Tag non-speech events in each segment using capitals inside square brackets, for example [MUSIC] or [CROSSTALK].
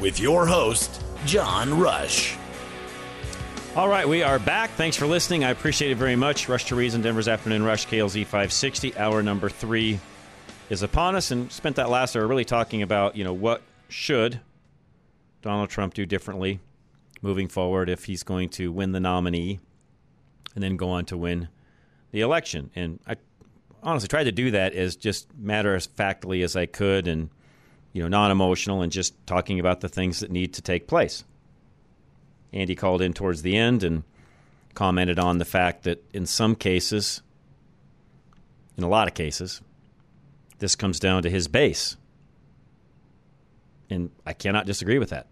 With your host, John Rush. All right, we are back. Thanks for listening. I appreciate it very much. Rush to Reason, Denver's Afternoon Rush, KLZ 560. Hour number three is upon us, and spent that last hour really talking about, you know, what should Donald Trump do differently moving forward if he's going to win the nominee and then go on to win the election. And I honestly tried to do that as just matter of factly as I could and, you know, non emotional and just talking about the things that need to take place. Andy called in towards the end and commented on the fact that in some cases, in a lot of cases, this comes down to his base. And I cannot disagree with that.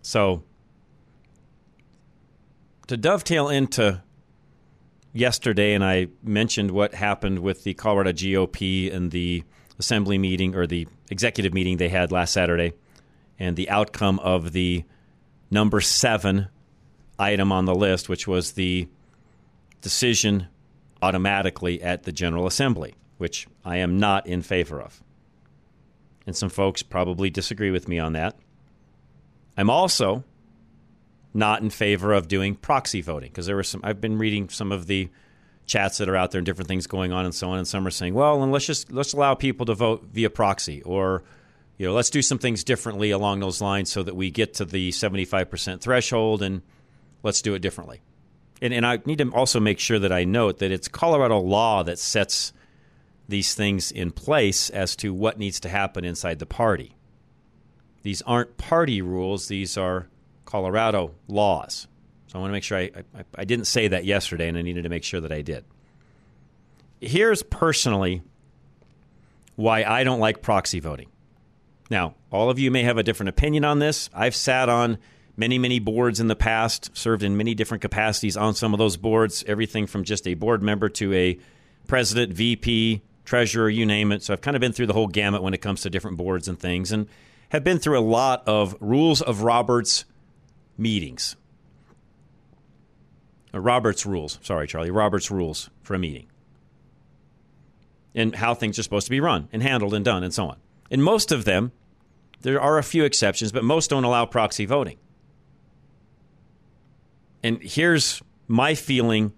So, to dovetail into yesterday, and I mentioned what happened with the Colorado GOP and the assembly meeting or the executive meeting they had last Saturday, and the outcome of the number seven item on the list, which was the decision automatically at the General Assembly, which I am not in favor of. And some folks probably disagree with me on that. I'm also not in favor of doing proxy voting because there were some. I've been reading some of the chats that are out there and different things going on and so on. And some are saying, well, and let's just let's allow people to vote via proxy, or you know, let's do some things differently along those lines so that we get to the 75% threshold and let's do it differently. And, and I need to also make sure that I note that it's Colorado law that sets these things in place as to what needs to happen inside the party. These aren't party rules, these are Colorado laws. So I want to make sure I, I, I, didn't say that yesterday, and I needed to make sure that I did. Here's personally why I don't like proxy voting. Now, all of you may have a different opinion on this. I've sat on many, many boards in the past, served in many different capacities on some of those boards, everything from just a board member to a president, VP, treasurer, you name it. So I've kind of been through the whole gamut when it comes to different boards and things, and have been through a lot of rules of Roberts meetings. Uh, Roberts rules, sorry, Charlie, Roberts rules for a meeting. And how things are supposed to be run and handled and done and so on. In most of them, there are a few exceptions, but most don't allow proxy voting. And here's my feeling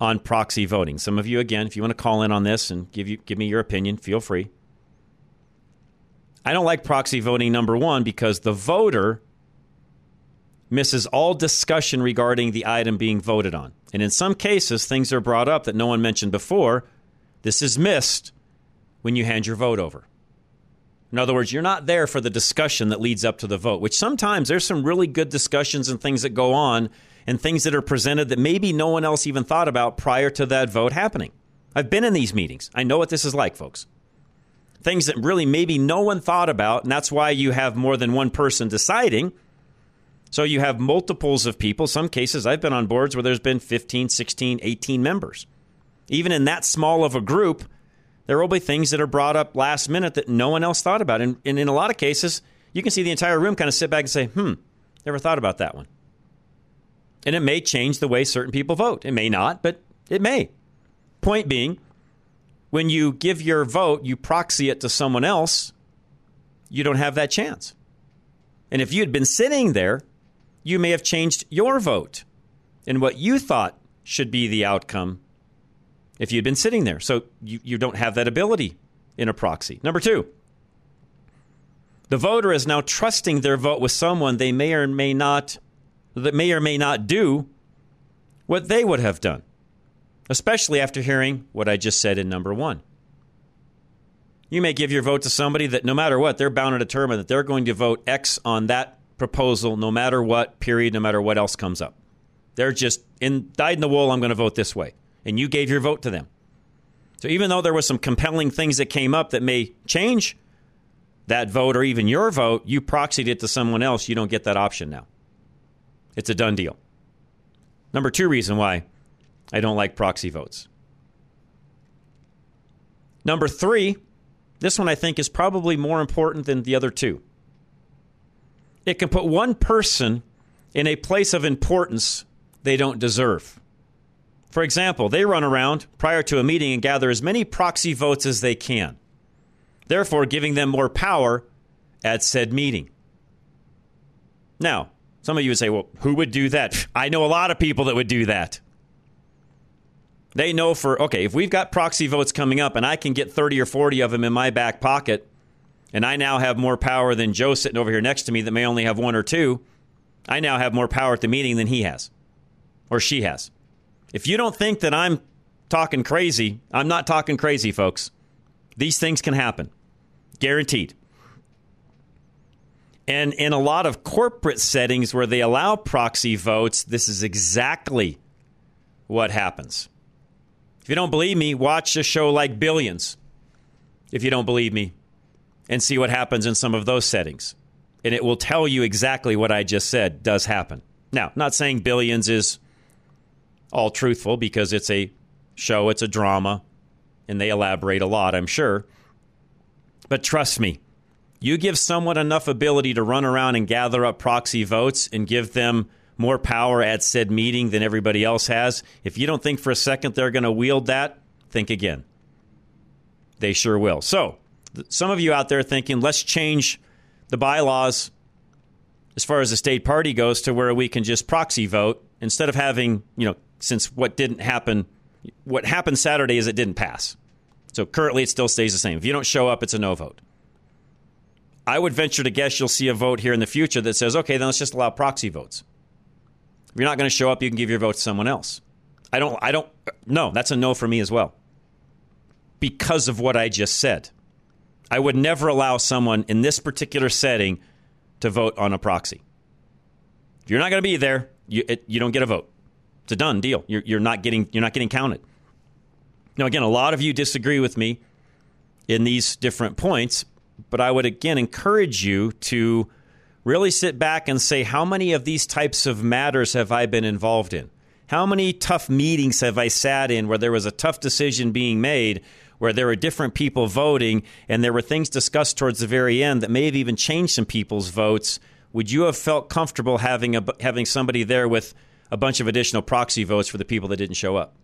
on proxy voting. Some of you, again, if you want to call in on this and give you give me your opinion, feel free. I don't like proxy voting number one because the voter misses all discussion regarding the item being voted on. And in some cases, things are brought up that no one mentioned before. This is missed when you hand your vote over. In other words, you're not there for the discussion that leads up to the vote, which sometimes there's some really good discussions and things that go on and things that are presented that maybe no one else even thought about prior to that vote happening. I've been in these meetings. I know what this is like, folks. Things that really maybe no one thought about, and that's why you have more than one person deciding. So you have multiples of people. Some cases I've been on boards where there's been 15, 16, 18 members. Even in that small of a group, there will be things that are brought up last minute that no one else thought about. And, and in a lot of cases, you can see the entire room kind of sit back and say, hmm, never thought about that one. And it may change the way certain people vote. It may not, but it may. Point being, when you give your vote, you proxy it to someone else, you don't have that chance. And if you had been sitting there, you may have changed your vote and what you thought should be the outcome if you'd been sitting there. So you, you don't have that ability in a proxy. Number two, The voter is now trusting their vote with someone they may or may not that may or may not do what they would have done, especially after hearing what I just said in number 1. You may give your vote to somebody that no matter what, they're bound to determine that they're going to vote X on that proposal no matter what, period, no matter what else comes up. They're just in dyed in the wool, I'm going to vote this way. And you gave your vote to them. So even though there was some compelling things that came up that may change that vote or even your vote, you proxied it to someone else. You don't get that option now. It's a done deal. Number two reason why I don't like proxy votes. Number three, this one I think is probably more important than the other two. It can put one person in a place of importance they don't deserve. For example, they run around prior to a meeting and gather as many proxy votes as they can, therefore giving them more power at said meeting. Now, some of you would say, well, who would do that? I know a lot of people that would do that. They know for, okay, if we've got proxy votes coming up and I can get 30 or 40 of them in my back pocket, and I now have more power than Joe sitting over here next to me that may only have one or two, I now have more power at the meeting than he has or she has. If you don't think that I'm talking crazy, I'm not talking crazy, folks. These things can happen. Guaranteed. And in a lot of corporate settings where they allow proxy votes, this is exactly what happens. If you don't believe me, watch a show like Billions. If you don't believe me, and see what happens in some of those settings. And it will tell you exactly what I just said does happen. Now, not saying Billions is all truthful because it's a show, it's a drama, and they elaborate a lot, I'm sure. But trust me, you give someone enough ability to run around and gather up proxy votes and give them more power at said meeting than everybody else has. If you don't think for a second they're going to wield that, think again. They sure will. So, some of you out there thinking, let's change the bylaws as far as the state party goes to where we can just proxy vote instead of having, you know, since what didn't happen, what happened Saturday is it didn't pass. So currently it still stays the same. If you don't show up, it's a no vote. I would venture to guess you'll see a vote here in the future that says, okay, then let's just allow proxy votes. If you're not going to show up, you can give your vote to someone else. I don't, I don't, no, that's a no for me as well. Because of what I just said. I would never allow someone in this particular setting to vote on a proxy. If you're not going to be there, you, it, you don't get a vote. It's a done deal. You're, you're not getting you're not getting counted. Now, again, a lot of you disagree with me in these different points, but I would again encourage you to really sit back and say, how many of these types of matters have I been involved in? How many tough meetings have I sat in where there was a tough decision being made, where there were different people voting, and there were things discussed towards the very end that may have even changed some people's votes? Would you have felt comfortable having a, having somebody there with a bunch of additional proxy votes for the people that didn't show up.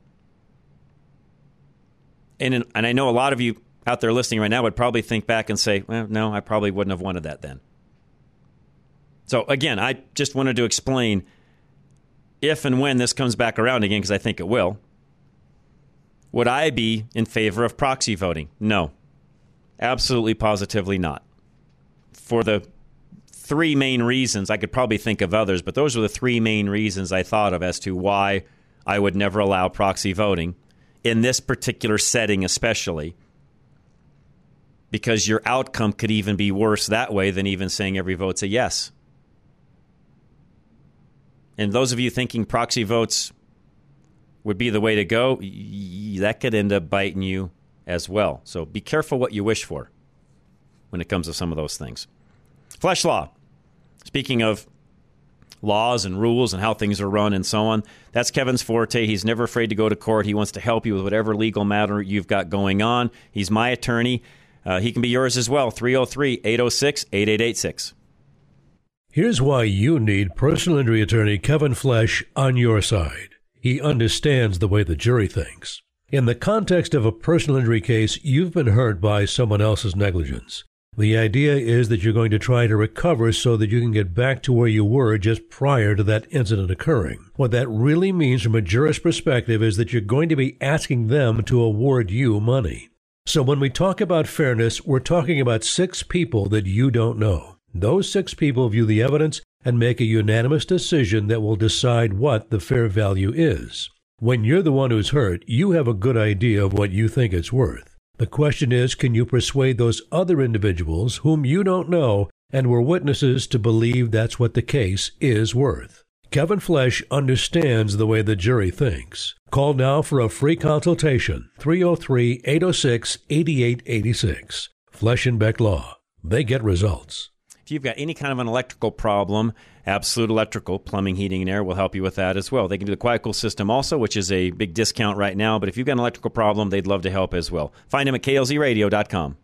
And, in, and I know a lot of you out there listening right now would probably think back and say, well, no, I probably wouldn't have wanted that then. So, again, I just wanted to explain if and when this comes back around again, because I think it will. Would I be in favor of proxy voting? No. Absolutely, positively not. For the three main reasons. I could probably think of others, but those were the three main reasons I thought of as to why I would never allow proxy voting in this particular setting, especially because your outcome could even be worse that way than even saying every vote's a yes. And those of you thinking proxy votes would be the way to go, that could end up biting you as well. So be careful what you wish for when it comes to some of those things. Flesh law. Speaking of laws and rules and how things are run and so on, that's Kevin's forte. He's never afraid to go to court. He wants to help you with whatever legal matter you've got going on. He's my attorney. Uh, he can be yours as well. 303 806 8886. Here's why you need personal injury attorney Kevin Flesh on your side. He understands the way the jury thinks. In the context of a personal injury case, you've been hurt by someone else's negligence. The idea is that you're going to try to recover so that you can get back to where you were just prior to that incident occurring. What that really means from a jurist perspective is that you're going to be asking them to award you money. So when we talk about fairness, we're talking about six people that you don't know. Those six people view the evidence and make a unanimous decision that will decide what the fair value is. When you're the one who's hurt, you have a good idea of what you think it's worth. The question is, can you persuade those other individuals whom you don't know and were witnesses to believe that's what the case is worth? Kevin Flesh understands the way the jury thinks. Call now for a free consultation 303 806 8886. Flesh and Beck Law. They get results. If you've got any kind of an electrical problem, Absolute Electrical, Plumbing, Heating, and Air will help you with that as well. They can do the Quiet Cool system also, which is a big discount right now. But if you've got an electrical problem, they'd love to help as well. Find them at klzradio.com.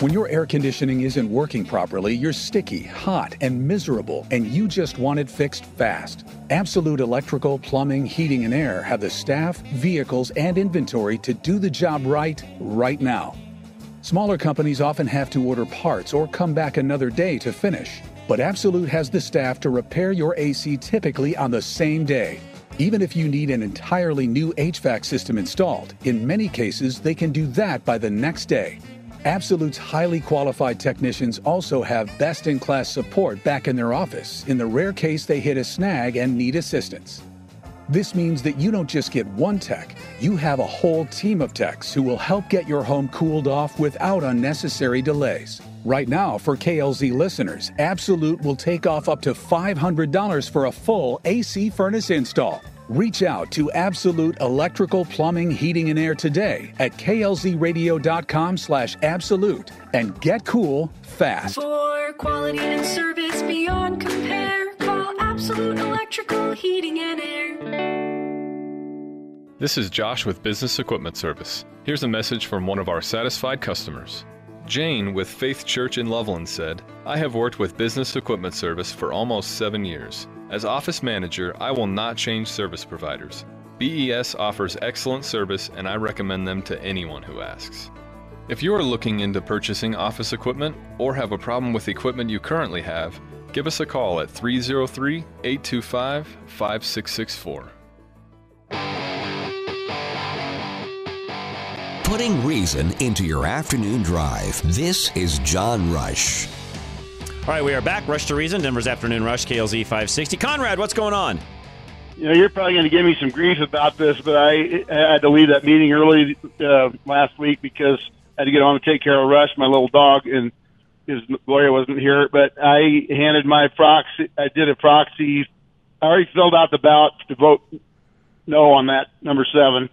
When your air conditioning isn't working properly, you're sticky, hot, and miserable, and you just want it fixed fast. Absolute Electrical, Plumbing, Heating, and Air have the staff, vehicles, and inventory to do the job right, right now. Smaller companies often have to order parts or come back another day to finish, but Absolute has the staff to repair your AC typically on the same day. Even if you need an entirely new HVAC system installed, in many cases they can do that by the next day. Absolute's highly qualified technicians also have best in class support back in their office in the rare case they hit a snag and need assistance. This means that you don't just get one tech, you have a whole team of techs who will help get your home cooled off without unnecessary delays. Right now, for KLZ listeners, Absolute will take off up to $500 for a full AC furnace install. Reach out to Absolute Electrical Plumbing, Heating, and Air today at klzradio.com slash absolute and get cool fast. For quality and service beyond compare, Absolute Electrical Heating and Air. This is Josh with Business Equipment Service. Here's a message from one of our satisfied customers. Jane with Faith Church in Loveland said, I have worked with Business Equipment Service for almost seven years. As office manager, I will not change service providers. BES offers excellent service and I recommend them to anyone who asks. If you are looking into purchasing office equipment or have a problem with equipment you currently have, give us a call at 303 825 5664. Putting reason into your afternoon drive. This is John Rush. All right, we are back. Rush to Reason, Denver's Afternoon Rush, KLZ 560. Conrad, what's going on? You know, you're probably going to give me some grief about this, but I, I had to leave that meeting early uh, last week because I had to get on and take care of Rush, my little dog, and his lawyer wasn't here. But I handed my proxy. I did a proxy. I already filled out the ballot to vote no on that number seven,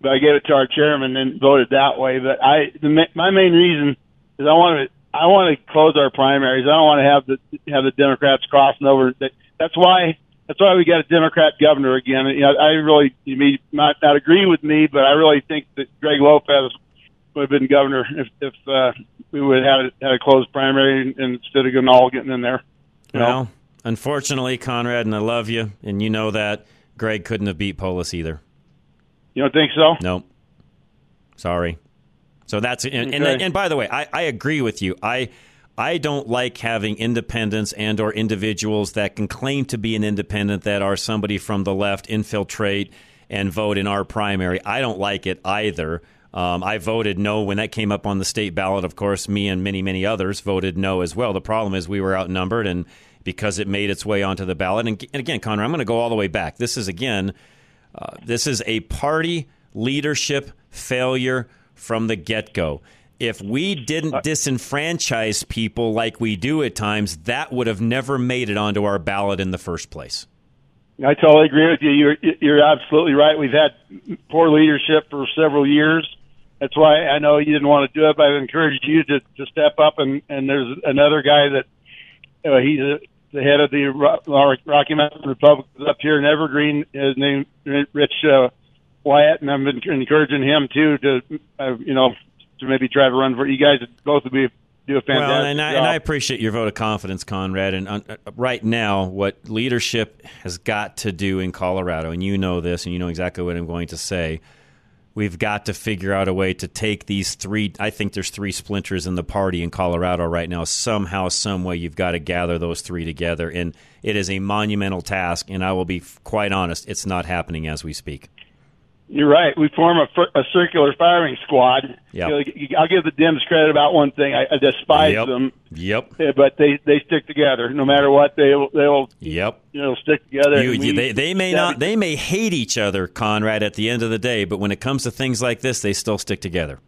but I gave it to our chairman and voted that way. But I, the, my main reason is I want to I want to close our primaries. I don't want to have the have the Democrats crossing over. That, that's why that's why we got a Democrat governor again. You know, I really you may not not agree with me, but I really think that Greg Lopez would have been governor if if uh, we would have had, had a closed primary instead of them all getting in there. Well, know? unfortunately, Conrad, and I love you, and you know that Greg couldn't have beat Polis either. You don't think so? Nope. Sorry. So that's and, okay. and, and by the way, I, I agree with you. I I don't like having independents and or individuals that can claim to be an independent that are somebody from the left infiltrate and vote in our primary. I don't like it either. Um, I voted no when that came up on the state ballot. Of course, me and many, many others voted no as well. The problem is we were outnumbered, and because it made its way onto the ballot. And, and again, Connor, I'm going to go all the way back. This is again, uh, this is a party leadership failure from the get go. If we didn't uh, disenfranchise people like we do at times, that would have never made it onto our ballot in the first place. I totally agree with you. You're you're absolutely right. We've had poor leadership for several years. That's why I know you didn't want to do it, but I've encouraged you to, to step up. And, and there's another guy that uh, he's a, the head of the Rocky Mountain Republicans up here in Evergreen. His name is Rich uh, Wyatt, and I've been encouraging him too to, uh, you know, to maybe try to run for you guys. Both would be do a fantastic well, and I, job. and I appreciate your vote of confidence, Conrad. And uh, right now, what leadership has got to do in Colorado, and you know this, and you know exactly what I'm going to say. We've got to figure out a way to take these three. I think there's three splinters in the party in Colorado right now. Somehow, some way, you've got to gather those three together, and it is a monumental task. And I will be quite honest, it's not happening as we speak. You're right. We form a, a circular firing squad. Yep. I'll give the Dems credit about one thing. I, I despise Yep. them, Yep. eh, but they they stick together no matter what. They'll they'll Yep. you know stick together. You, you- we- they, they may not they may hate each other, Conrad, at the end of the day, but when it comes to things like this, they still stick together.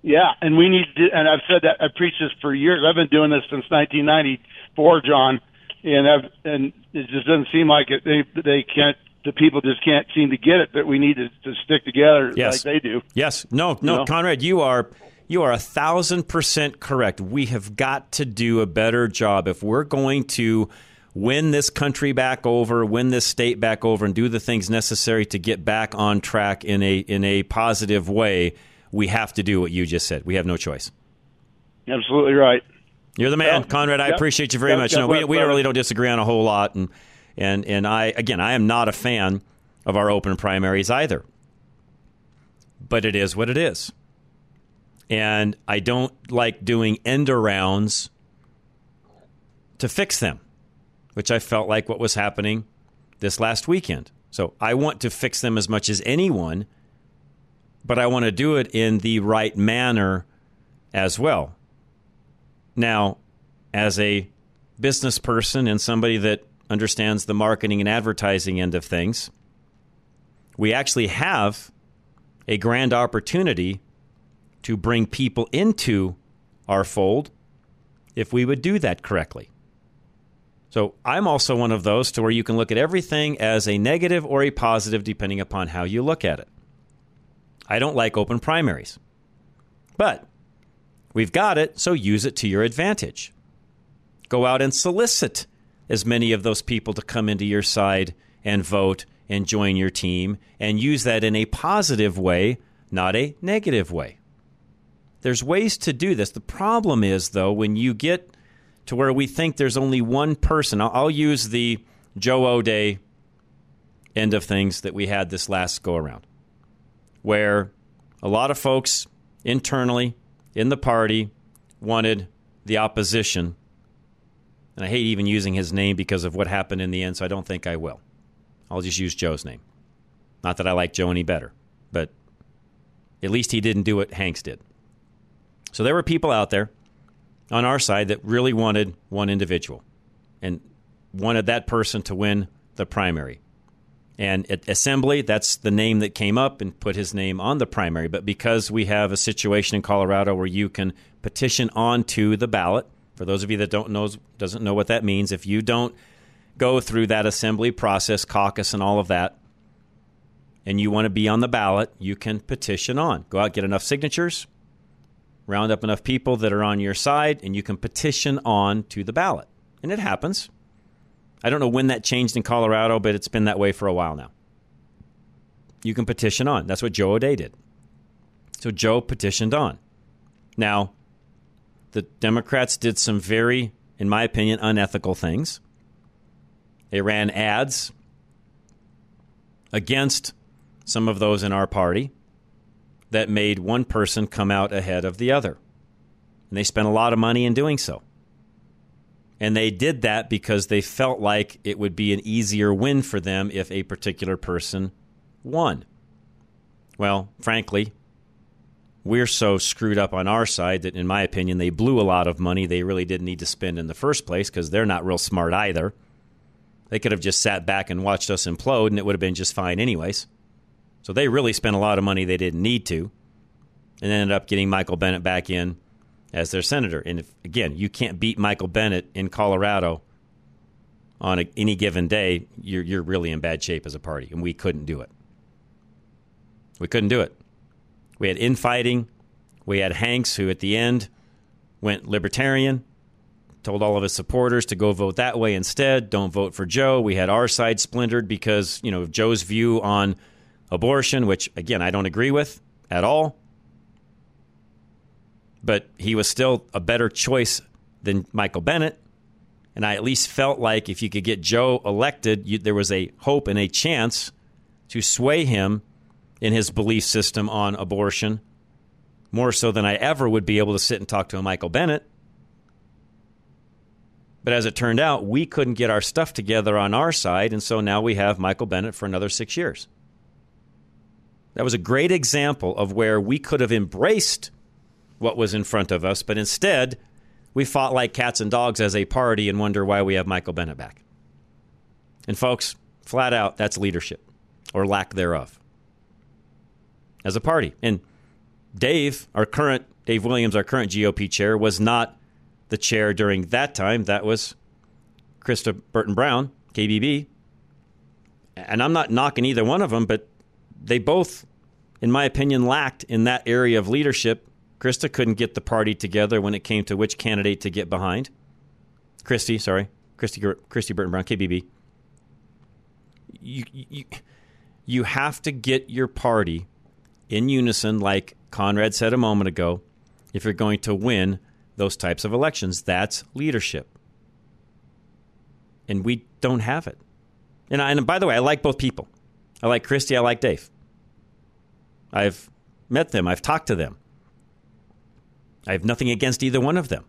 Yeah, and we need to. And I've said that I preached this for years. I've been doing this since 1994, John, and I've and it just doesn't seem like it. They they can't. The people just can't seem to get it that we need to, to stick together Yes. like they do. Yes. No, no, You know? Conrad, you are you are a thousand percent correct. We have got to do a better job if we're going to win this country back over, win this state back over, and do the things necessary to get back on track in a in a positive way. We have to do what you just said. We have no choice. Absolutely right. You're the man, Well, Conrad. I yep. appreciate you very Yep, much. No, we, we really don't disagree on a whole lot, and and and I again, I am not a fan of our open primaries either. But it is what it is, and I don't like doing end arounds to fix them, which I felt like what was happening this last weekend. So I want to fix them as much as anyone, but I want to do it in the right manner as well. Now, as a business person and somebody that understands the marketing and advertising end of things, we actually have a grand opportunity to bring people into our fold if we would do that correctly. So I'm also one of those to where you can look at everything as a negative or a positive depending upon how you look at it. I don't like open primaries. But we've got it, so use it to your advantage. Go out and solicit as many of those people to come into your side and vote and join your team and use that in a positive way, not a negative way. There's ways to do this. The problem is, though, when you get to where we think there's only one person, I'll, use the Joe O'Dea end of things that we had this last go around, where a lot of folks internally in the party wanted the opposition. And I hate even using his name because of what happened in the end, so I don't think I will. I'll just use Joe's name. Not that I like Joe any better, but at least he didn't do what Hanks did. So there were people out there on our side that really wanted one individual and wanted that person to win the primary. And at Assembly, that's the name that came up and put his name on the primary. But because we have a situation in Colorado where you can petition onto the ballot, for those of you that don't know doesn't know what that means, if you don't go through that assembly process, caucus, and all of that, and you want to be on the ballot, you can petition on. Go out, get enough signatures, round up enough people that are on your side, and you can petition on to the ballot. And it happens. I don't know when that changed in Colorado, but it's been that way for a while now. You can petition on. That's what Joe O'Dea did. So Joe petitioned on. Now, the Democrats did some very, in my opinion, unethical things. They ran ads against some of those in our party that made one person come out ahead of the other. And they spent a lot of money in doing so. And they did that because they felt like it would be an easier win for them if a particular person won. Well, frankly, we're so screwed up on our side that, in my opinion, they blew a lot of money they really didn't need to spend in the first place because they're not real smart either. They could have just sat back and watched us implode and it would have been just fine, anyways. So they really spent a lot of money they didn't need to and ended up getting Michael Bennet back in as their senator. And if, again, you can't beat Michael Bennet in Colorado on a, any given day, you're, you're really in bad shape as a party. And we couldn't do it. We couldn't do it. We had infighting. We had Hanks, who at the end went libertarian, told all of his supporters to go vote that way instead. Don't vote for Joe. We had our side splintered because, you know, Joe's view on abortion, which, again, I don't agree with at all. But he was still a better choice than Michael Bennet. And I at least felt like if you could get Joe elected, you, there was a hope and a chance to sway him in his belief system on abortion more so than I ever would be able to sit and talk to a Michael Bennet. But as it turned out, we couldn't get our stuff together on our side, and so now we have Michael Bennet for another six years. That was a great example of where we could have embraced what was in front of us, but instead, we fought like cats and dogs as a party and wonder why we have Michael Bennet back. And folks, flat out, that's leadership or lack thereof as a party. And Dave, our current Dave Williams, our current GOP chair, was not the chair during that time. That was Krista Burton Brown, KBB. And I'm not knocking either one of them, but they both, in my opinion, lacked in that area of leadership. Krista couldn't get the party together when it came to which candidate to get behind. Kristi, sorry, Kristi, Kristi Burton Brown, KBB. You, you, you have to get your party in unison, like Conrad said a moment ago, if you're going to win those types of elections. That's leadership. And we don't have it. And, I, and by the way, I like both people. I like Kristi, I like Dave. I've met them, I've talked to them. I have nothing against either one of them.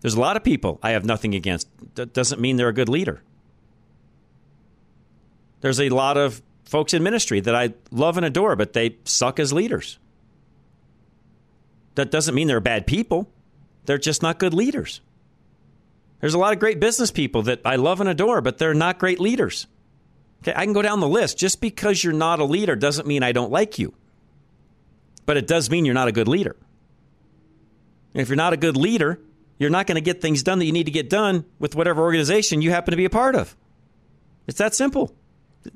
There's a lot of people I have nothing against. That doesn't mean they're a good leader. There's a lot of folks in ministry that I love and adore, but they suck as leaders. That doesn't mean they're bad people. They're just not good leaders. There's a lot of great business people that I love and adore, but they're not great leaders. Okay, I can go down the list. Just because you're not a leader doesn't mean I don't like you. But it does mean you're not a good leader. And if you're not a good leader, you're not going to get things done that you need to get done with whatever organization you happen to be a part of. It's that simple.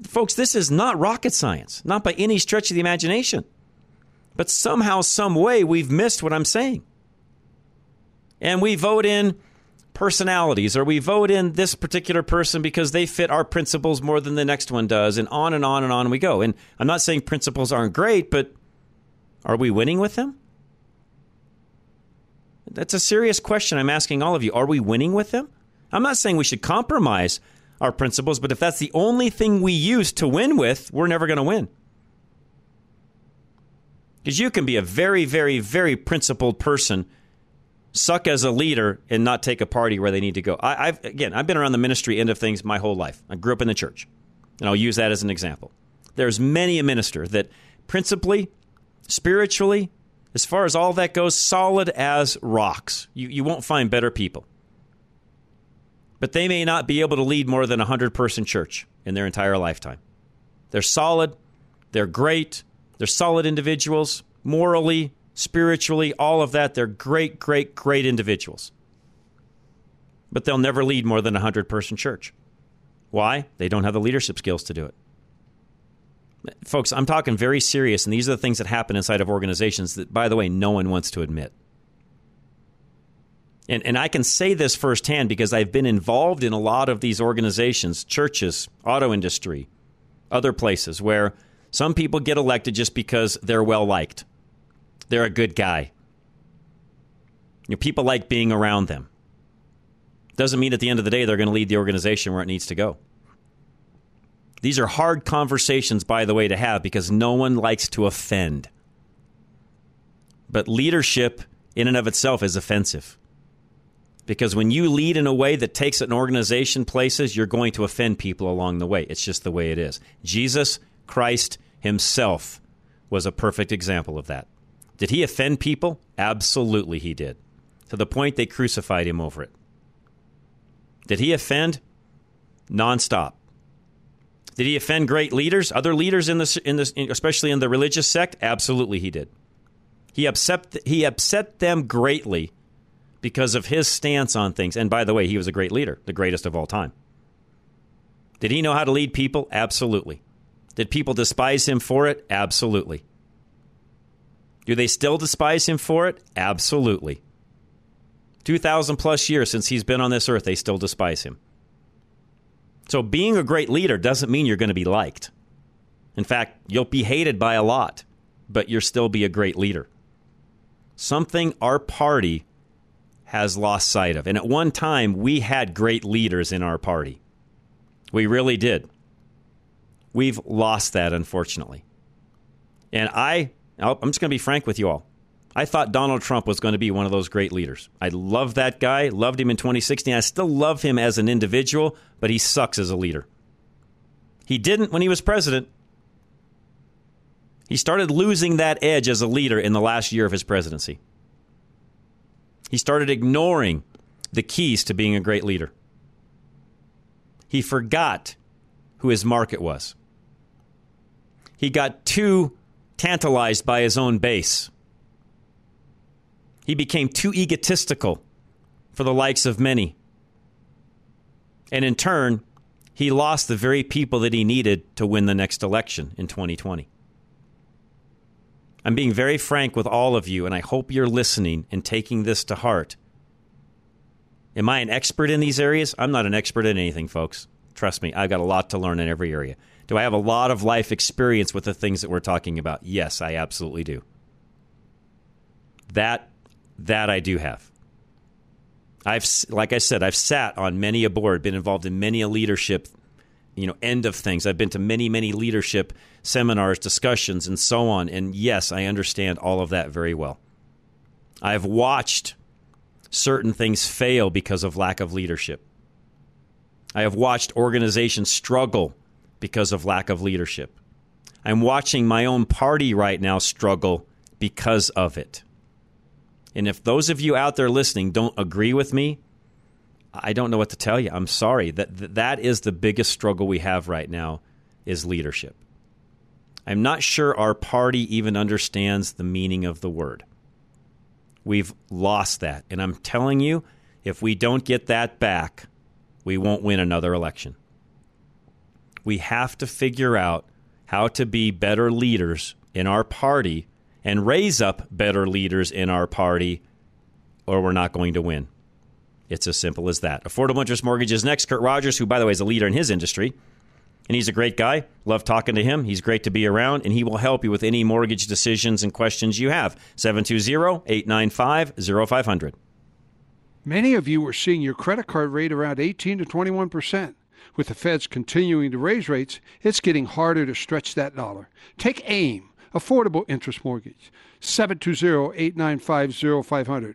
Folks, this is not rocket science, not by any stretch of the imagination. But somehow, some way, we've missed what I'm saying. And we vote in personalities, or we vote in this particular person because they fit our principles more than the next one does, and on and on and on we go. And I'm not saying principles aren't great, but are we winning with them? That's a serious question I'm asking all of you. Are we winning with them? I'm not saying we should compromise our principles, but if that's the only thing we use to win with, we're never going to win. Because you can be a very, very, very principled person, suck as a leader, and not take a party where they need to go. I, have again, I've been around the ministry end of things my whole life. I grew up in the church, and I'll use that as an example. There's many a minister that principally, spiritually, as far as all that goes, solid as rocks. You, you won't find better people. But they may not be able to lead more than a 100 person church in their entire lifetime. They're solid, they're great, they're solid individuals, morally, spiritually, all of that. They're great, great, great individuals. But they'll never lead more than a 100 person church. Why? They don't have the leadership skills to do it. Folks, I'm talking very serious, and these are the things that happen inside of organizations that, by the way, no one wants to admit. And, and I can say this firsthand because I've been involved in a lot of these organizations, churches, auto industry, other places where some people get elected just because they're well liked. They're a good guy. You know, people like being around them. Doesn't mean at the end of the day they're going to lead the organization where it needs to go. These are hard conversations, by the way, to have because no one likes to offend. But leadership, in and of itself, is offensive. Because when you lead in a way that takes an organization places, you're going to offend people along the way. It's just the way it is. Jesus Christ himself was a perfect example of that. Did he offend people? Absolutely, he did. To the point they crucified him over it. Did he offend? Nonstop. Did he offend great leaders, other leaders in the, in the especially in the religious sect? Absolutely, he did. He upset he upset them greatly because of his stance on things. And by the way, he was a great leader, the greatest of all time. Did he know how to lead people? Absolutely. Did people despise him for it? Absolutely. Do they still despise him for it? Absolutely. 2,000 plus years since he's been on this earth, they still despise him. So being a great leader doesn't mean you're going to be liked. In fact, you'll be hated by a lot, but you'll still be a great leader. Something our party has lost sight of. And at one time, we had great leaders in our party. We really did. We've lost that, unfortunately. And I, oh, I'm just going to be frank with you all. I thought Donald Trump was going to be one of those great leaders. I love that guy, loved him in 2016. I still love him as an individual, but he sucks as a leader. He didn't when he was president. He started losing that edge as a leader in the last year of his presidency. He started ignoring the keys to being a great leader. He forgot who his market was. He got too tantalized by his own base. He became too egotistical for the likes of many. And in turn, he lost the very people that he needed to win the next election in 2020. I'm being very frank with all of you, and I hope you're listening and taking this to heart. Am I an expert in these areas? I'm not an expert in anything, folks. Trust me, I've got a lot to learn in every area. Do I have a lot of life experience with the things that we're talking about? Yes, I absolutely do. That that I do have. I've like I said, I've sat on many a board, been involved in many a leadership, you know, end of things. I've been to many many leadership seminars, discussions, and so on. And yes, I understand all of that very well. I've watched certain things fail because of lack of leadership. I have watched organizations struggle because of lack of leadership. I'm watching my own party right now struggle because of it. And if those of you out there listening don't agree with me, I don't know what to tell you. I'm sorry. That that is the biggest struggle we have right now is leadership. I'm not sure our party even understands the meaning of the word. We've lost that. And I'm telling you, if we don't get that back, we won't win another election. We have to figure out how to be better leaders in our party and raise up better leaders in our party, or we're not going to win. It's as simple as that. Affordable interest mortgage is next. Kurt Rogers, who, by the way, is a leader in his industry, and he's a great guy. Love talking to him. He's great to be around, and he will help you with any mortgage decisions and questions you have. 720 895 0500. Many of you are seeing your credit card rate around 18 to 21 percent. With the feds continuing to raise rates, it's getting harder to stretch that dollar. Take AIM, Affordable Interest Mortgage, 720-895-0500.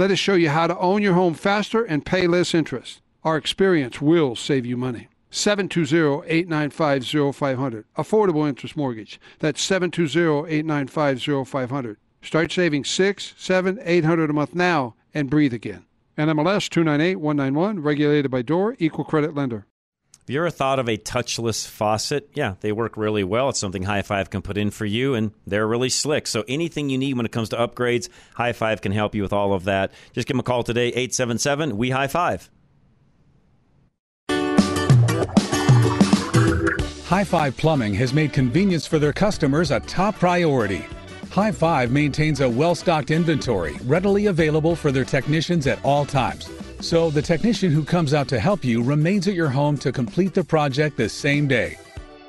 Let us show you how to own your home faster and pay less interest. Our experience will save you money. 720-895-0500. Affordable interest mortgage. That's 720-895-0500. Start saving six, seven, eight hundred a month now and breathe again. NMLS 298191, regulated by DOR, equal credit lender. Have you ever thought of a touchless faucet? Yeah, they work really well. It's something High Five can put in for you, and they're really slick. So anything you need when it comes to upgrades, High Five can help you with all of that. Just give them a call today, 877 We High Five. High Five Plumbing has made convenience for their customers a top priority. High Five maintains a well stocked inventory readily available for their technicians at all times. So the technician who comes out to help you remains at your home to complete the project the same day.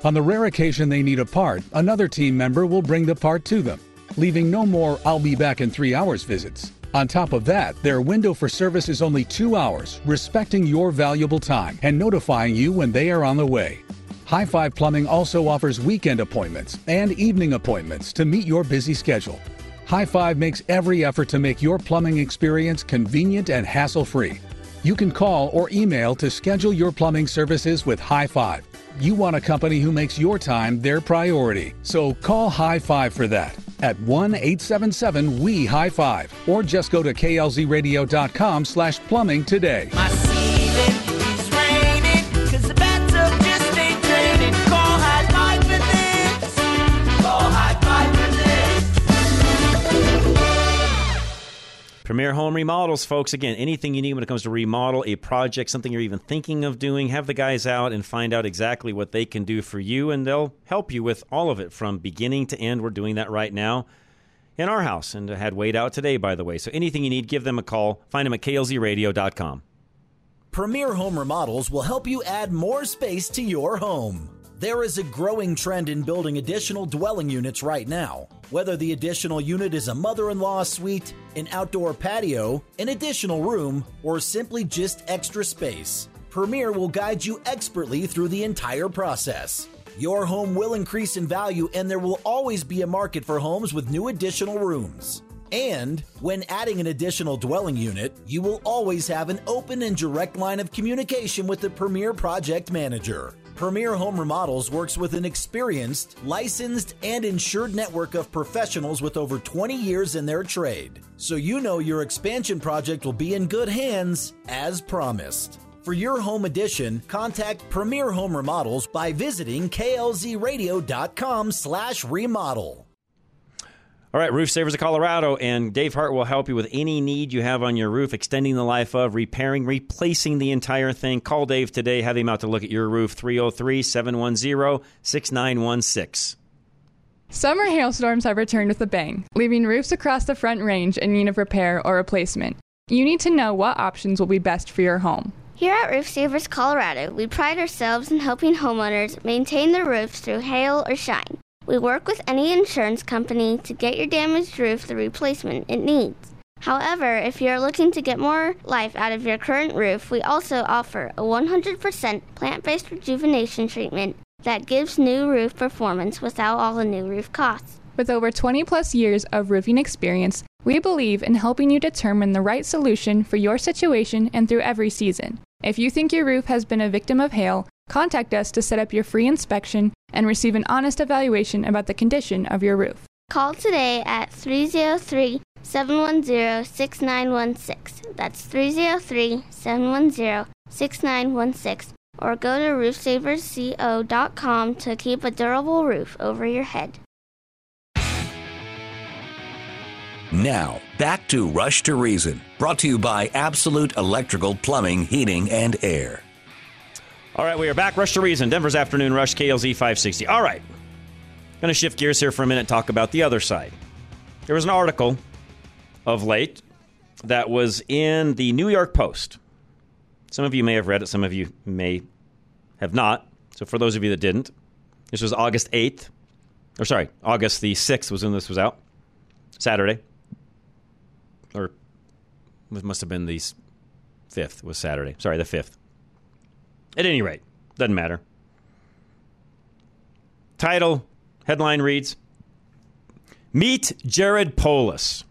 On the rare occasion they need a part, another team member will bring the part to them, leaving no more I'll be back in three hours visits. On top of that, their window for service is only two hours, respecting your valuable time and notifying you when they are on the way. High Five Plumbing also offers weekend appointments and evening appointments to meet your busy schedule. High Five makes every effort to make your plumbing experience convenient and hassle free. You can call or email to schedule your plumbing services with High Five. You want a company who makes your time their priority, so call High Five for that at 1-877 we high five or just go to klzradio.com slash plumbing today Premier Home Remodels, folks. Again, anything you need when it comes to remodel, a project, something you're even thinking of doing, have the guys out and find out exactly what they can do for you, and they'll help you with all of it from beginning to end. We're doing that right now in our house, and had Wade out today, by the way. So anything you need, give them a call. Find them at klzradio.com. Premier Home Remodels will help you add more space to your home. There is a growing trend in building additional dwelling units right now. Whether the additional unit is a mother in law suite, an outdoor patio, an additional room, or simply just extra space, Premier will guide you expertly through the entire process. Your home will increase in value, and there will always be a market for homes with new additional rooms. And when adding an additional dwelling unit, you will always have an open and direct line of communication with the Premier Project Manager. Premier Home Remodels works with an experienced, licensed, and insured network of professionals with over 20 years in their trade. So you know your expansion project will be in good hands, as promised. For your home addition, contact Premier Home Remodels by visiting klzradio.com slash remodel. All right, Roof Savers of Colorado, and Dave Hart will help you with any need you have on your roof, extending the life of, repairing, replacing the entire thing. Call Dave today. Have him out to look at your roof, 303 710 6916. Summer hailstorms have returned with a bang, leaving roofs across the front range in need of repair or replacement. You need to know what options will be best for your home. Here at Roof Savers Colorado, we pride ourselves in helping homeowners maintain their roofs through hail or shine. We work with any insurance company to get your damaged roof the replacement it needs. However, if you're looking to get more life out of your current roof, we also offer a 100% plant based rejuvenation treatment that gives new roof performance without all the new roof costs. With over 20 plus years of roofing experience, we believe in helping you determine the right solution for your situation and through every season. If you think your roof has been a victim of hail, contact us to set up your free inspection and receive an honest evaluation about the condition of your roof. Call today at 303 710 6916. That's 303 710 6916. Or go to roofsaversco.com to keep a durable roof over your head. Now, back to Rush to Reason, brought to you by Absolute Electrical Plumbing, Heating, and Air. All right, we are back. Rush to Reason, Denver's Afternoon Rush, KLZ 560. All right, going to shift gears here for a minute talk about the other side. There was an article of late that was in the New York Post. Some of you may have read it, some of you may have not. So, for those of you that didn't, this was August 8th, or sorry, August the 6th was when this was out, Saturday or it must have been the fifth was Saturday. Sorry, the fifth. At any rate, doesn't matter. Title headline reads: Meet Jared Polis,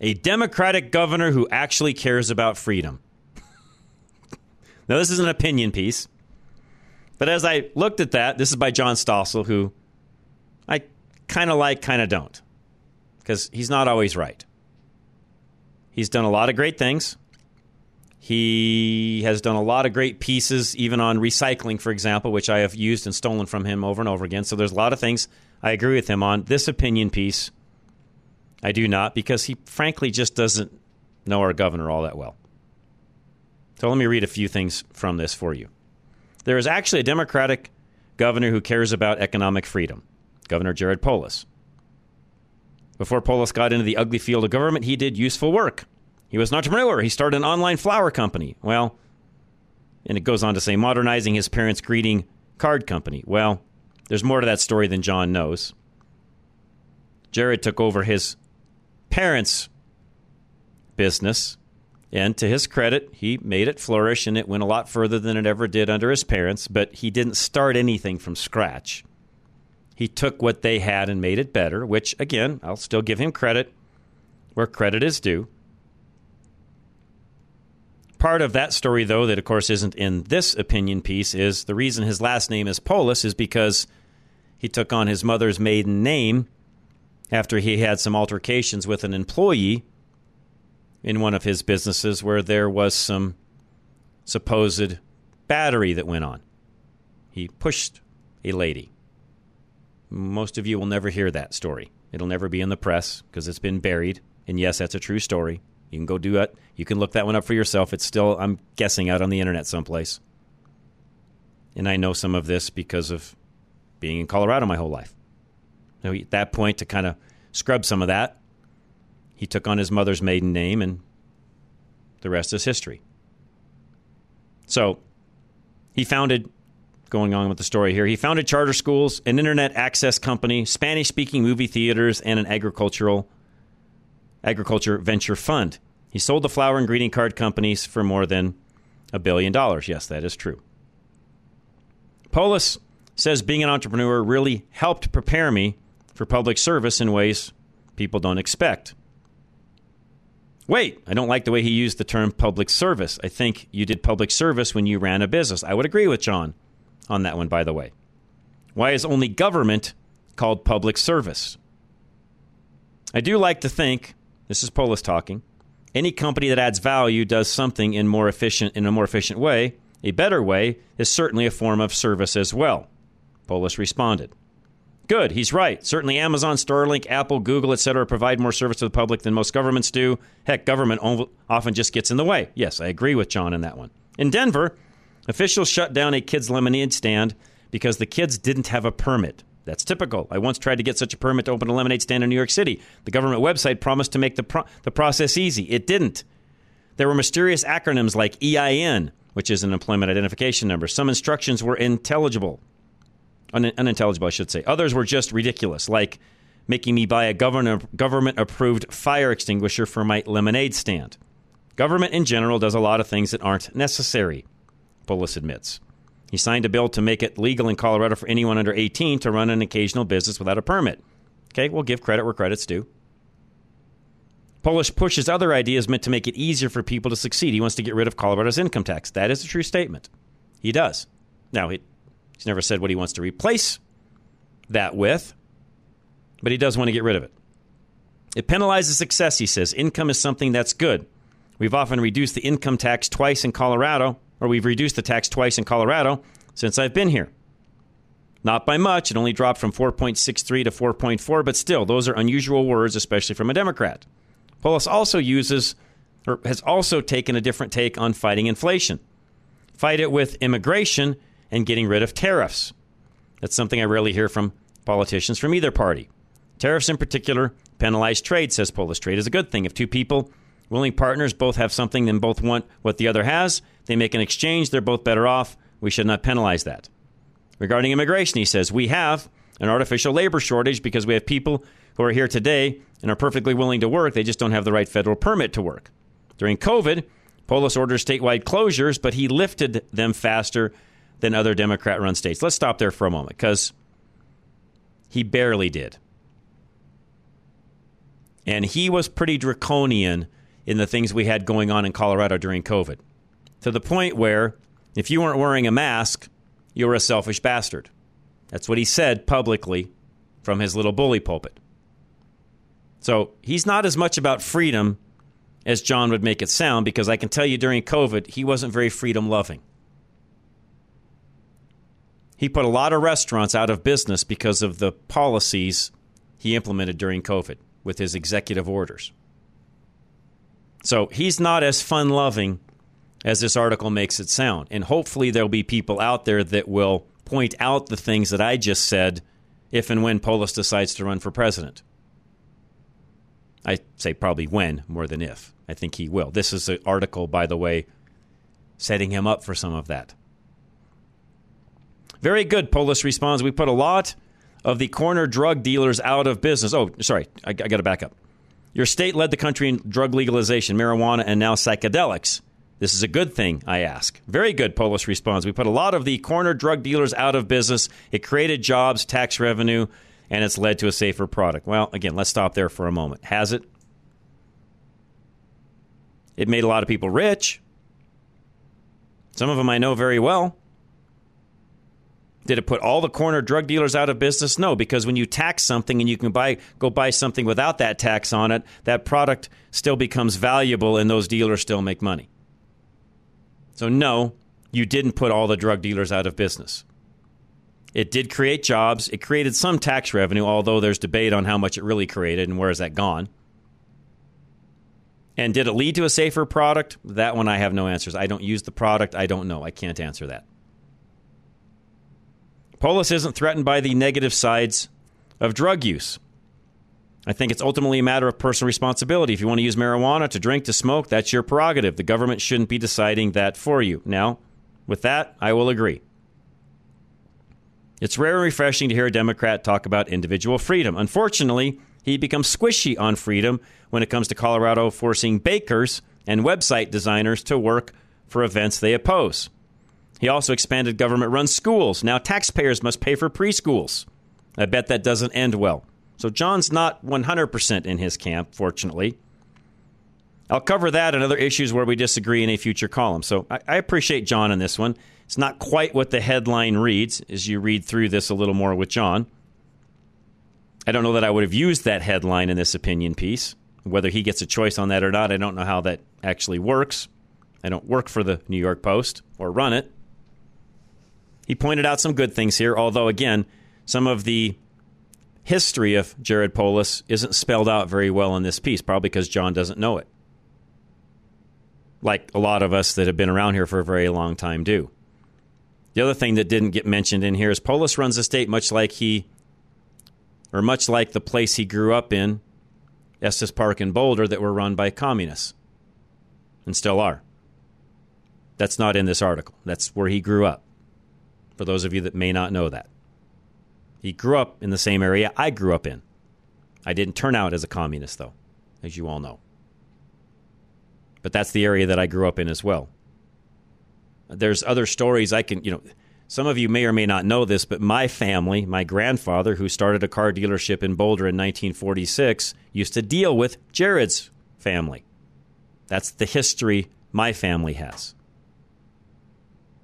a Democratic governor who actually cares about freedom. [LAUGHS] now, this is an opinion piece, but as I looked at that, this is by John Stossel, who I kind of like, kind of don't, because he's not always right. He's done a lot of great things. He has done a lot of great pieces, even on recycling, for example, which I have used and stolen from him over and over again. So there's a lot of things I agree with him on. This opinion piece, I do not, because he frankly just doesn't know our governor all that well. So let me read a few things from this for you. There is actually a Democratic governor who cares about economic freedom, Governor Jared Polis. Before Polis got into the ugly field of government, he did useful work. He was an entrepreneur. He started an online flower company. Well, and it goes on to say modernizing his parents' greeting card company. Well, there's more to that story than John knows. Jared took over his parents' business, and to his credit, he made it flourish and it went a lot further than it ever did under his parents, but he didn't start anything from scratch. He took what they had and made it better, which, again, I'll still give him credit where credit is due. Part of that story, though, that of course isn't in this opinion piece, is the reason his last name is Polis is because he took on his mother's maiden name after he had some altercations with an employee in one of his businesses where there was some supposed battery that went on. He pushed a lady. Most of you will never hear that story. It'll never be in the press because it's been buried. And yes, that's a true story. You can go do it. You can look that one up for yourself. It's still, I'm guessing, out on the internet someplace. And I know some of this because of being in Colorado my whole life. So at that point, to kind of scrub some of that, he took on his mother's maiden name, and the rest is history. So he founded going on with the story here. He founded charter schools, an internet access company, Spanish speaking movie theaters, and an agricultural agriculture venture fund. He sold the flower and greeting card companies for more than a billion dollars. Yes, that is true. Polis says being an entrepreneur really helped prepare me for public service in ways people don't expect. Wait, I don't like the way he used the term public service. I think you did public service when you ran a business. I would agree with John on that one, by the way. Why is only government called public service? I do like to think, this is Polis talking, any company that adds value does something in more efficient in a more efficient way. A better way is certainly a form of service as well. Polis responded. Good, he's right. Certainly Amazon, Starlink, Apple, Google, etc. provide more service to the public than most governments do. Heck, government often just gets in the way. Yes, I agree with John in that one. In Denver, officials shut down a kids' lemonade stand because the kids didn't have a permit. That's typical. I once tried to get such a permit to open a lemonade stand in New York City. The government website promised to make the, pro- the process easy. It didn't. There were mysterious acronyms like EIN, which is an employment identification number. Some instructions were intelligible un- unintelligible, I should say. Others were just ridiculous, like making me buy a government approved fire extinguisher for my lemonade stand. Government in general does a lot of things that aren't necessary, Polis admits. He signed a bill to make it legal in Colorado for anyone under 18 to run an occasional business without a permit. Okay, we'll give credit where credit's due. Polis pushes other ideas meant to make it easier for people to succeed. He wants to get rid of Colorado's income tax. That is a true statement. He does. Now, it He's never said what he wants to replace that with, but he does want to get rid of it. It penalizes success, he says. Income is something that's good. We've often reduced the income tax twice in Colorado, or we've reduced the tax twice in Colorado since I've been here. Not by much. It only dropped from 4.63 to 4.4, but still, those are unusual words, especially from a Democrat. Polis also uses, or has also taken a different take on fighting inflation. Fight it with immigration and getting rid of tariffs. That's something I rarely hear from politicians from either party. Tariffs, in particular, penalize trade, says Polis. Trade is a good thing. If two people, willing partners, both have something and both want what the other has, they make an exchange, they're both better off. We should not penalize that. Regarding immigration, he says, we have an artificial labor shortage because we have people who are here today and are perfectly willing to work, they just don't have the right federal permit to work. During COVID, Polis ordered statewide closures, but he lifted them faster than other Democrat run states. Let's stop there for a moment because he barely did. And he was pretty draconian in the things we had going on in Colorado during COVID to the point where if you weren't wearing a mask, you were a selfish bastard. That's what he said publicly from his little bully pulpit. So he's not as much about freedom as John would make it sound because I can tell you during COVID, he wasn't very freedom loving. He put a lot of restaurants out of business because of the policies he implemented during COVID with his executive orders. So he's not as fun loving as this article makes it sound. And hopefully, there'll be people out there that will point out the things that I just said if and when Polis decides to run for president. I say probably when more than if. I think he will. This is an article, by the way, setting him up for some of that. Very good, Polis responds. We put a lot of the corner drug dealers out of business. Oh, sorry, I, I got to back up. Your state led the country in drug legalization, marijuana, and now psychedelics. This is a good thing, I ask. Very good, Polis responds. We put a lot of the corner drug dealers out of business. It created jobs, tax revenue, and it's led to a safer product. Well, again, let's stop there for a moment. Has it? It made a lot of people rich. Some of them I know very well. Did it put all the corner drug dealers out of business? No, because when you tax something and you can buy go buy something without that tax on it, that product still becomes valuable and those dealers still make money. So no, you didn't put all the drug dealers out of business. It did create jobs. It created some tax revenue, although there's debate on how much it really created and where is that gone. And did it lead to a safer product? That one I have no answers. I don't use the product. I don't know. I can't answer that. Polis isn't threatened by the negative sides of drug use. I think it's ultimately a matter of personal responsibility. If you want to use marijuana to drink, to smoke, that's your prerogative. The government shouldn't be deciding that for you. Now, with that, I will agree. It's rare and refreshing to hear a Democrat talk about individual freedom. Unfortunately, he becomes squishy on freedom when it comes to Colorado forcing bakers and website designers to work for events they oppose. He also expanded government run schools. Now taxpayers must pay for preschools. I bet that doesn't end well. So John's not 100% in his camp, fortunately. I'll cover that and other issues where we disagree in a future column. So I, I appreciate John on this one. It's not quite what the headline reads as you read through this a little more with John. I don't know that I would have used that headline in this opinion piece. Whether he gets a choice on that or not, I don't know how that actually works. I don't work for the New York Post or run it. He pointed out some good things here, although, again, some of the history of Jared Polis isn't spelled out very well in this piece, probably because John doesn't know it. Like a lot of us that have been around here for a very long time do. The other thing that didn't get mentioned in here is Polis runs a state much like he, or much like the place he grew up in, Estes Park and Boulder, that were run by communists and still are. That's not in this article. That's where he grew up, for those of you that may not know that. He grew up in the same area I grew up in. I didn't turn out as a communist, though, as you all know. But that's the area that I grew up in as well. There's other stories I can, you know, some of you may or may not know this, but my family, my grandfather, who started a car dealership in Boulder in 1946, used to deal with Jared's family. That's the history my family has.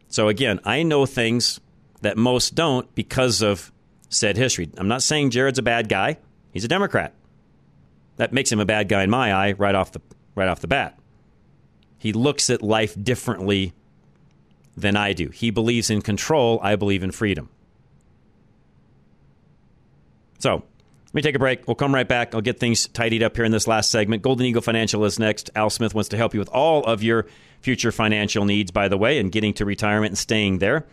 So again, I know things that most don't because of said history. I'm not saying Jared's a bad guy. He's a Democrat. That makes him a bad guy in my eye right off the right off the bat. He looks at life differently than I do. He believes in control, I believe in freedom. So, let me take a break. We'll come right back. I'll get things tidied up here in this last segment. Golden Eagle Financial is next. Al Smith wants to help you with all of your future financial needs, by the way, and getting to retirement and staying there.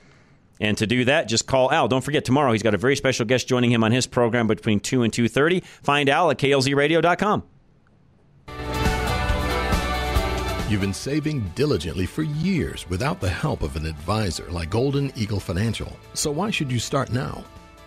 And to do that, just call Al. Don't forget tomorrow he's got a very special guest joining him on his program between 2 and 2:30. Find Al at klzradio.com. You've been saving diligently for years without the help of an advisor like Golden Eagle Financial. So why should you start now?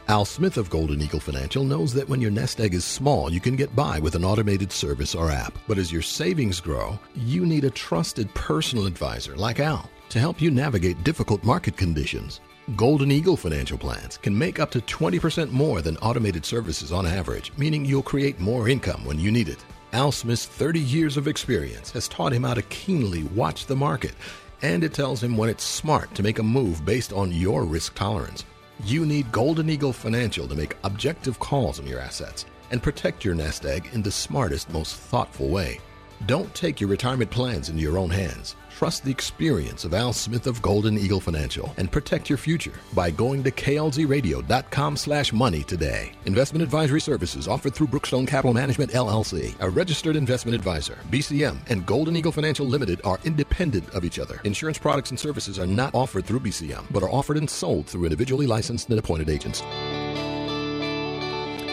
Al Smith of Golden Eagle Financial knows that when your nest egg is small, you can get by with an automated service or app. But as your savings grow, you need a trusted personal advisor like Al to help you navigate difficult market conditions. Golden Eagle financial plans can make up to 20% more than automated services on average, meaning you'll create more income when you need it. Al Smith's 30 years of experience has taught him how to keenly watch the market, and it tells him when it's smart to make a move based on your risk tolerance. You need Golden Eagle Financial to make objective calls on your assets and protect your nest egg in the smartest, most thoughtful way. Don't take your retirement plans into your own hands. Trust the experience of Al Smith of Golden Eagle Financial and protect your future by going to klzradio.com slash money today. Investment advisory services offered through Brookstone Capital Management LLC, a registered investment advisor. BCM and Golden Eagle Financial Limited are independent of each other. Insurance products and services are not offered through BCM, but are offered and sold through individually licensed and appointed agents.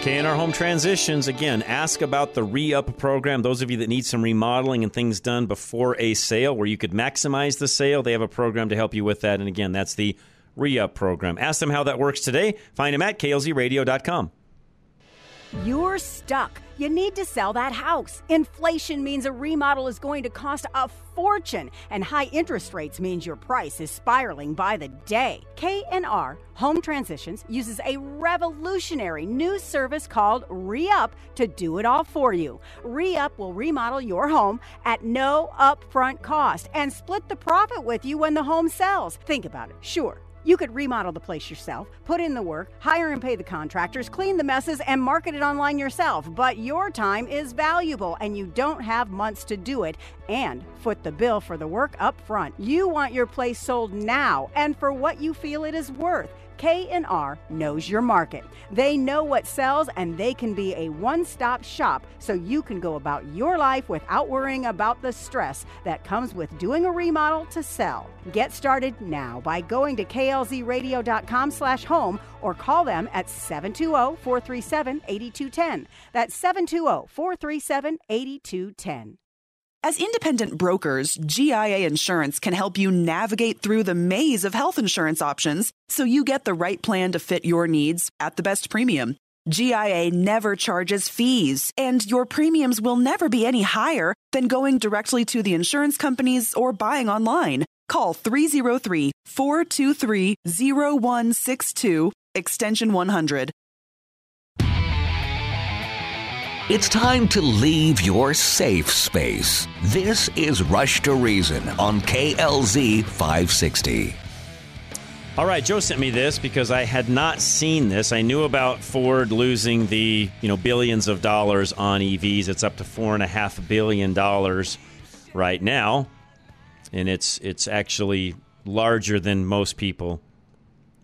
K&R Home Transitions, again, ask about the re-up program. Those of you that need some remodeling and things done before a sale where you could maximize the sale, they have a program to help you with that. And again, that's the re-up program. Ask them how that works today. Find them at klzradio.com. You're stuck. You need to sell that house. Inflation means a remodel is going to cost a fortune, and high interest rates means your price is spiraling by the day. K&R Home Transitions uses a revolutionary new service called Re-Up to do it all for you. Re-Up will remodel your home at no upfront cost and split the profit with you when the home sells. Think about it. Sure, you could remodel the place yourself, put in the work, hire and pay the contractors, clean the messes, and market it online yourself. But your time is valuable and you don't have months to do it and foot the bill for the work up front. You want your place sold now and for what you feel it is worth. K&R knows your market. They know what sells and they can be a one-stop shop so you can go about your life without worrying about the stress that comes with doing a remodel to sell. Get started now by going to klzradio.com slash home or call them at 720-437-8210. That's 720-437-8210. As independent brokers, GIA Insurance can help you navigate through the maze of health insurance options so you get the right plan to fit your needs at the best premium. GIA never charges fees, and your premiums will never be any higher than going directly to the insurance companies or buying online. Call 303 423 0162, extension 100. It's time to leave your safe space. This is Rush to Reason on KLZ 560. All right, Joe sent me this because I had not seen this. I knew about Ford losing the you know billions of dollars on EVs. It's up to four and a half billion dollars right now, and it's it's actually larger than most people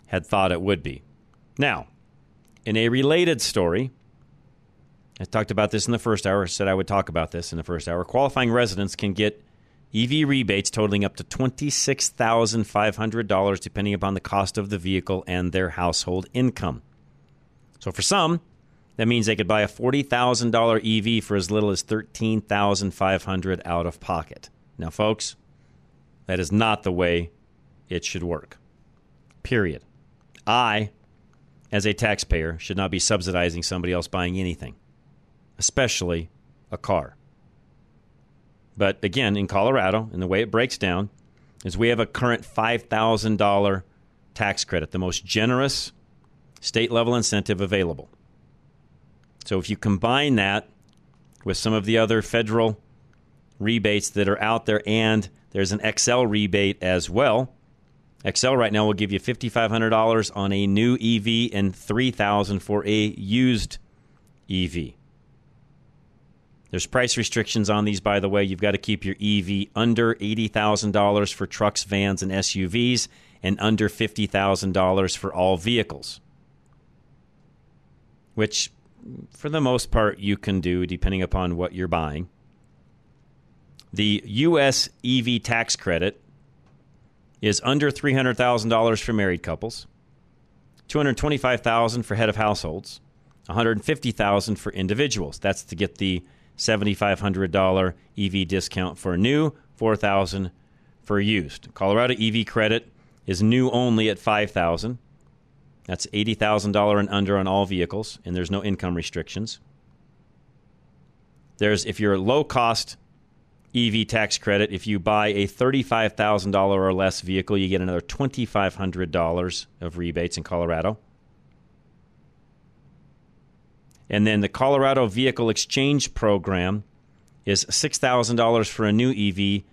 had thought it would be. Now, in a related story, I talked about this in the first hour. Said I would talk about this in the first hour. Qualifying residents can get EV rebates totaling up to $26,500 depending upon the cost of the vehicle and their household income. So for some, that means they could buy a $40,000 EV for as little as $13,500 out of pocket. Now folks, that is not the way it should work. Period. I as a taxpayer should not be subsidizing somebody else buying anything, especially a car. But again, in Colorado, and the way it breaks down is we have a current $5,000 tax credit, the most generous state level incentive available. So if you combine that with some of the other federal rebates that are out there, and there's an Xcel rebate as well. Xcel right now will give you $5,500 on a new EV and $3,000 for a used EV. There's price restrictions on these, by the way. You've got to keep your EV under $80,000 for trucks, vans, and SUVs, and under $50,000 for all vehicles, which, for the most part, you can do depending upon what you're buying. The U.S. EV tax credit is under $300,000 for married couples, $225,000 for head of households, $150,000 for individuals. That's to get the $7,500 EV discount for new, 4,000 for used. Colorado EV credit is new only at 5,000. That's $80,000 and under on all vehicles, and there's no income restrictions. There's if you're a low cost EV tax credit, if you buy a $35,000 or less vehicle, you get another $2,500 of rebates in Colorado. And then the Colorado Vehicle Exchange Program is $6,000 for a new EV,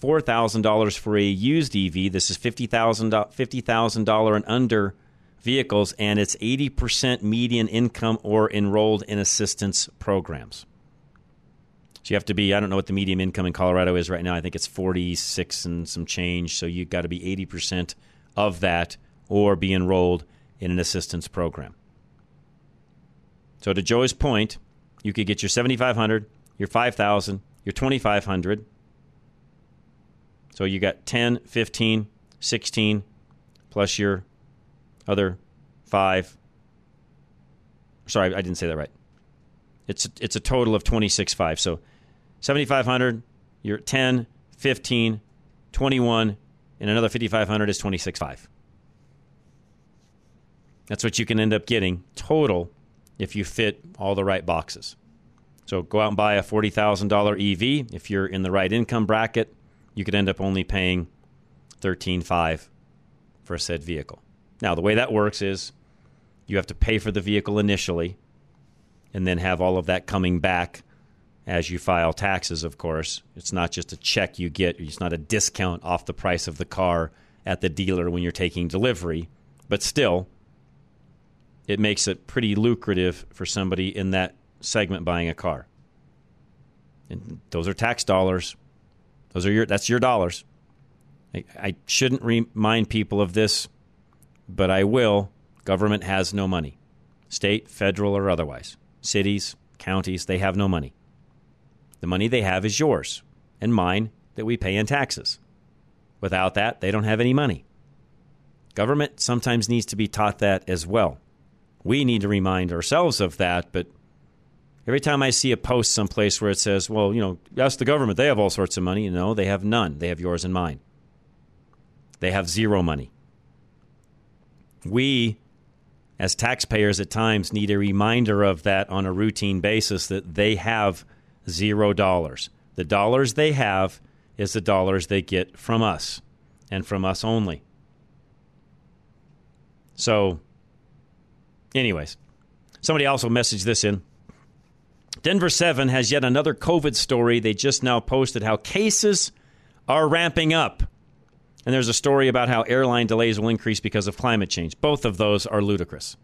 $4,000 for a used EV. This is $50,000 $50, and under vehicles, and it's 80% median income or enrolled in assistance programs. So you have to be, I don't know what the median income in Colorado is right now. I think it's 46 and some change. So you've got to be 80% of that or be enrolled in an assistance program. So to Joe's point, you could get your 7500, your 5000, your 2500. So you got 10, 15, 16 plus your other 5. Sorry, I didn't say that right. It's it's a total of 26.5. So 7500, you're 10, 15, 21 and another 5500 is 26.5. That's what you can end up getting total if you fit all the right boxes. So go out and buy a $40,000 EV. If you're in the right income bracket, you could end up only paying 13.5 for a said vehicle. Now, the way that works is you have to pay for the vehicle initially and then have all of that coming back as you file taxes, of course. It's not just a check you get, it's not a discount off the price of the car at the dealer when you're taking delivery. But still, it makes it pretty lucrative for somebody in that segment buying a car. And those are tax dollars. Those are your that's your dollars. I, I shouldn't remind people of this, but I will. Government has no money. State, federal, or otherwise. Cities, counties, they have no money. The money they have is yours and mine that we pay in taxes. Without that, they don't have any money. Government sometimes needs to be taught that as well. We need to remind ourselves of that, but Every time I see a post someplace where it says, well, you know, ask the government, they have all sorts of money. No, they have none. They have yours and mine. They have zero money. We, as taxpayers at times, need a reminder of that on a routine basis that they have zero dollars. The dollars they have is the dollars they get from us and from us only. So, anyways, somebody also messaged this in. Denver 7 has yet another COVID story. They just now posted how cases are ramping up. And there's a story about how airline delays will increase because of climate change. Both of those are ludicrous.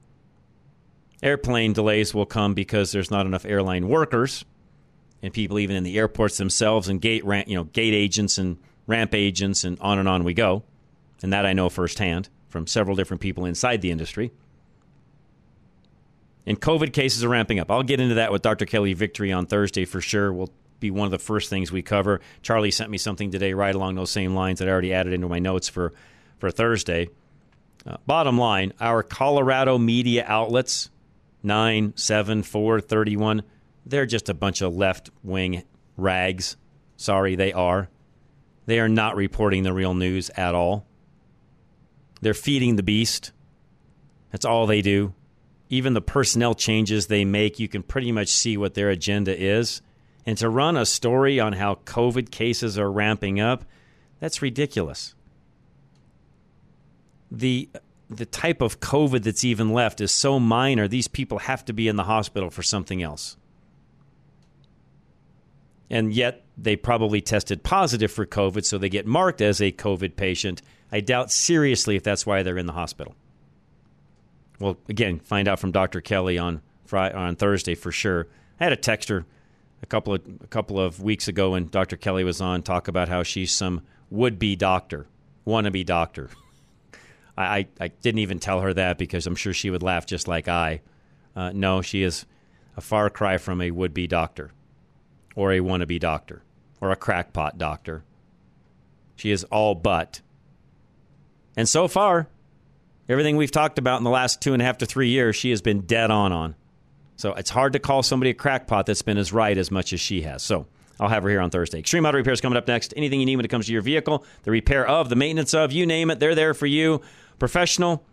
Airplane delays will come because there's not enough airline workers and people even in the airports themselves and gate you know gate agents and ramp agents and on and on we go. And that I know firsthand from several different people inside the industry. And COVID cases are ramping up. I'll get into that with Dr. Kelly Victory on Thursday for sure. We'll be one of the first things we cover. Charlie sent me something today right along those same lines that I already added into my notes for, for Thursday. Uh, bottom line, our Colorado media outlets, 9, 7, 4, 31, they're just a bunch of left wing rags. Sorry, they are. They are not reporting the real news at all. They're feeding the beast. That's all they do even the personnel changes they make, you can pretty much see what their agenda is. And to run a story on how COVID cases are ramping up, that's ridiculous. The the type of COVID that's even left is so minor, these people have to be in the hospital for something else. And yet they probably tested positive for COVID, so they get marked as a COVID patient. I doubt seriously if that's why they're in the hospital. Well, again, find out from Dr. Kelly on Friday, on Thursday for sure. I had a texter a couple of a couple of weeks ago when Dr. Kelly was on talk about how she's some would be doctor, wannabe doctor. [LAUGHS] I, I, I didn't even tell her that because I'm sure she would laugh just like I. Uh, no, she is a far cry from a would be doctor or a wannabe doctor or a crackpot doctor. She is all but. And so far, Everything we've talked about in the last two and a half to three years, she has been dead on on. So it's hard to call somebody a crackpot that's been as right as much as she has. So I'll have her here on Thursday. Extreme Auto Repair is coming up next. Anything you need when it comes to your vehicle, the repair of, the maintenance of, you name it, they're there for you. Professional.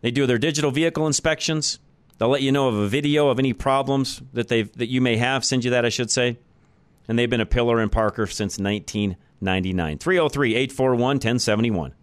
They do their digital vehicle inspections. They'll let you know of a video of any problems that they that you may have. Send you that, I should say. And they've been a pillar in Parker since 1999. 303 841 1071.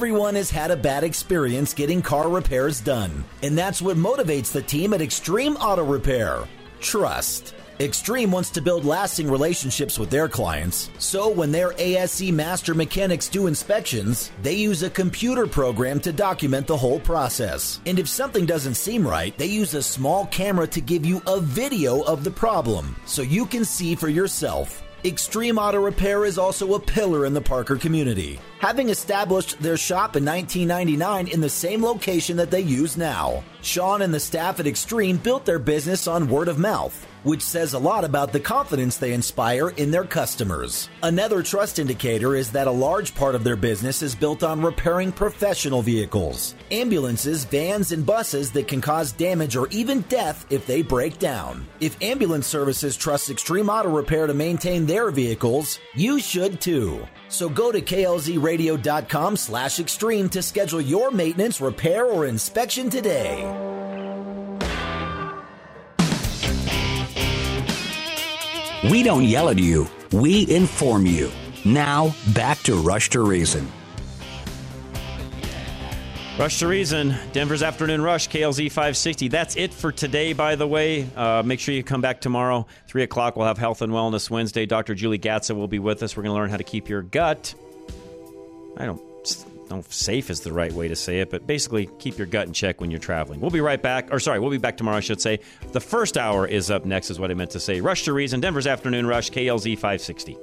Everyone has had a bad experience getting car repairs done, and that's what motivates the team at Extreme Auto Repair. Trust. Extreme wants to build lasting relationships with their clients, so when their ASE master mechanics do inspections, they use a computer program to document the whole process. And if something doesn't seem right, they use a small camera to give you a video of the problem so you can see for yourself. Extreme Auto Repair is also a pillar in the Parker community, having established their shop in 1999 in the same location that they use now. Sean and the staff at Extreme built their business on word of mouth which says a lot about the confidence they inspire in their customers. Another trust indicator is that a large part of their business is built on repairing professional vehicles, ambulances, vans, and buses that can cause damage or even death if they break down. If ambulance services trust Extreme Auto Repair to maintain their vehicles, you should too. So go to klzradio.com slash extreme to schedule your maintenance, repair, or inspection today. We don't yell at you, we inform you. Now, back to Rush to Reason. Rush to Reason, Denver's Afternoon Rush, KLZ 560. That's it for today, by the way. Uh, make sure you come back tomorrow. 3 o'clock, we'll have Health and Wellness Wednesday. Dr. Julie Gatza will be with us. We're going to learn how to keep your gut. I don't know if safe is the right way to say it, but basically keep your gut in check when you're traveling. We'll be right back. Or sorry, we'll be back tomorrow, I should say. The first hour is up next, is what I meant to say. Rush to Reason, Denver's Afternoon Rush, KLZ 560.